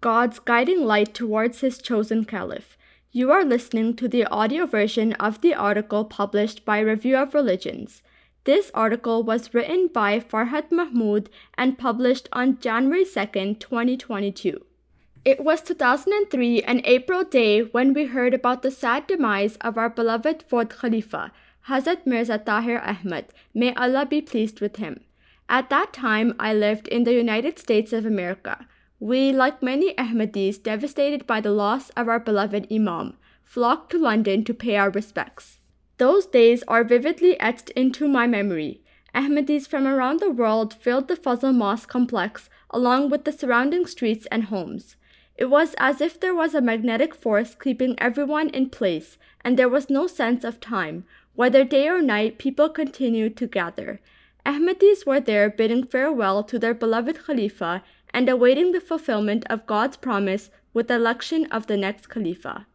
God's guiding light towards his chosen caliph. You are listening to the audio version of the article published by Review of Religions. This article was written by Farhat Mahmood and published on January 2nd, 2022. It was 2003, an April day, when we heard about the sad demise of our beloved fourth Khalifa, Hazrat Mirza Tahir Ahmad. May Allah be pleased with him. At that time, I lived in the United States of America. We, like many Ahmadis devastated by the loss of our beloved Imam, flocked to London to pay our respects. Those days are vividly etched into my memory. Ahmadis from around the world filled the Fazl Mosque complex along with the surrounding streets and homes. It was as if there was a magnetic force keeping everyone in place, and there was no sense of time. Whether day or night, people continued to gather. Ahmadis were there bidding farewell to their beloved Khalifa and awaiting the fulfillment of God's promise with the election of the next Khalifa.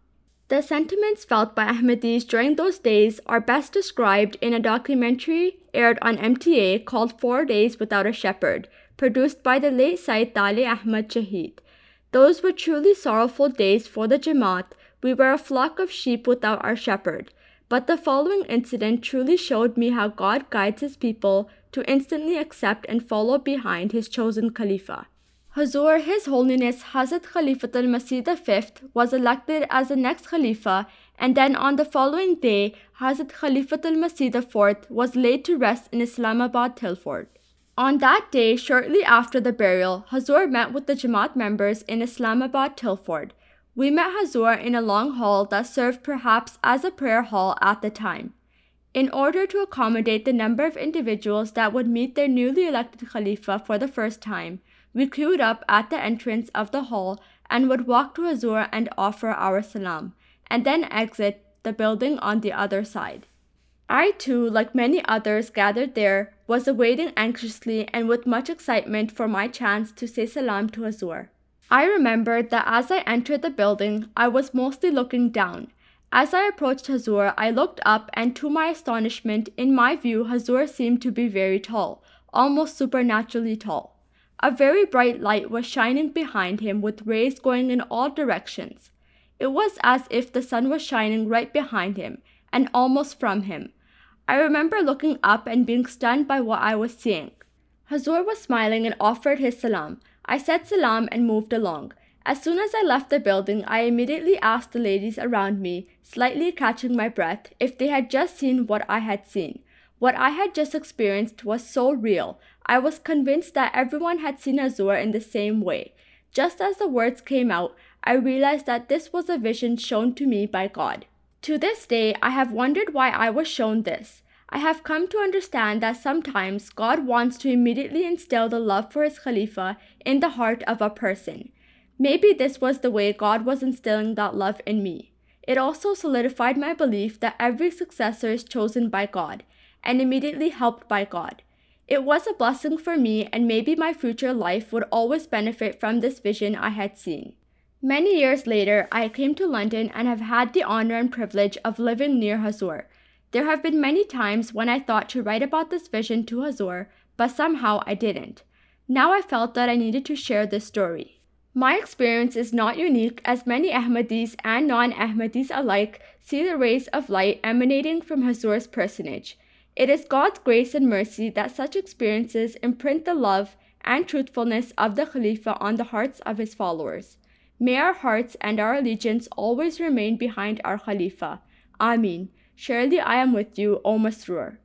The sentiments felt by Ahmadis during those days are best described in a documentary aired on MTA called Four Days Without a Shepherd, produced by the late Sayyid Tali Ahmad Shahid. Those were truly sorrowful days for the Jamaat. We were a flock of sheep without our shepherd. But the following incident truly showed me how God guides his people to instantly accept and follow behind his chosen Khalifa. Hazur, His Holiness Hazrat Khalifatul Masih V was elected as the next Khalifa, and then on the following day, Hazrat Khalifatul Masih IV was laid to rest in Islamabad Tilford. On that day, shortly after the burial, Hazur met with the Jamaat members in Islamabad Tilford. We met Hazur in a long hall that served perhaps as a prayer hall at the time. In order to accommodate the number of individuals that would meet their newly elected Khalifa for the first time, we queued up at the entrance of the hall and would walk to Hazur and offer our salam, and then exit the building on the other side. I too, like many others gathered there, was awaiting anxiously and with much excitement for my chance to say salam to Hazur. I remembered that as I entered the building, I was mostly looking down. As I approached Hazur, I looked up, and to my astonishment, in my view, Hazur seemed to be very tall, almost supernaturally tall. A very bright light was shining behind him with rays going in all directions. It was as if the sun was shining right behind him and almost from him. I remember looking up and being stunned by what I was seeing. Hazur was smiling and offered his salam. I said salam and moved along. As soon as I left the building, I immediately asked the ladies around me, slightly catching my breath, if they had just seen what I had seen. What I had just experienced was so real. I was convinced that everyone had seen Hazur in the same way. Just as the words came out, I realized that this was a vision shown to me by God. To this day, I have wondered why I was shown this. I have come to understand that sometimes God wants to immediately instill the love for His Khalifa in the heart of a person. Maybe this was the way God was instilling that love in me. It also solidified my belief that every successor is chosen by God and immediately helped by God. It was a blessing for me, and maybe my future life would always benefit from this vision I had seen. Many years later, I came to London and have had the honor and privilege of living near Hazur. There have been many times when I thought to write about this vision to Hazur, but somehow I didn't. Now I felt that I needed to share this story. My experience is not unique as many Ahmadis and non Ahmadis alike see the rays of light emanating from Hazur's personage. It is God's grace and mercy that such experiences imprint the love and truthfulness of the Khalifa on the hearts of his followers. May our hearts and our allegiance always remain behind our Khalifa. Amin. Surely I am with you, O Masroor.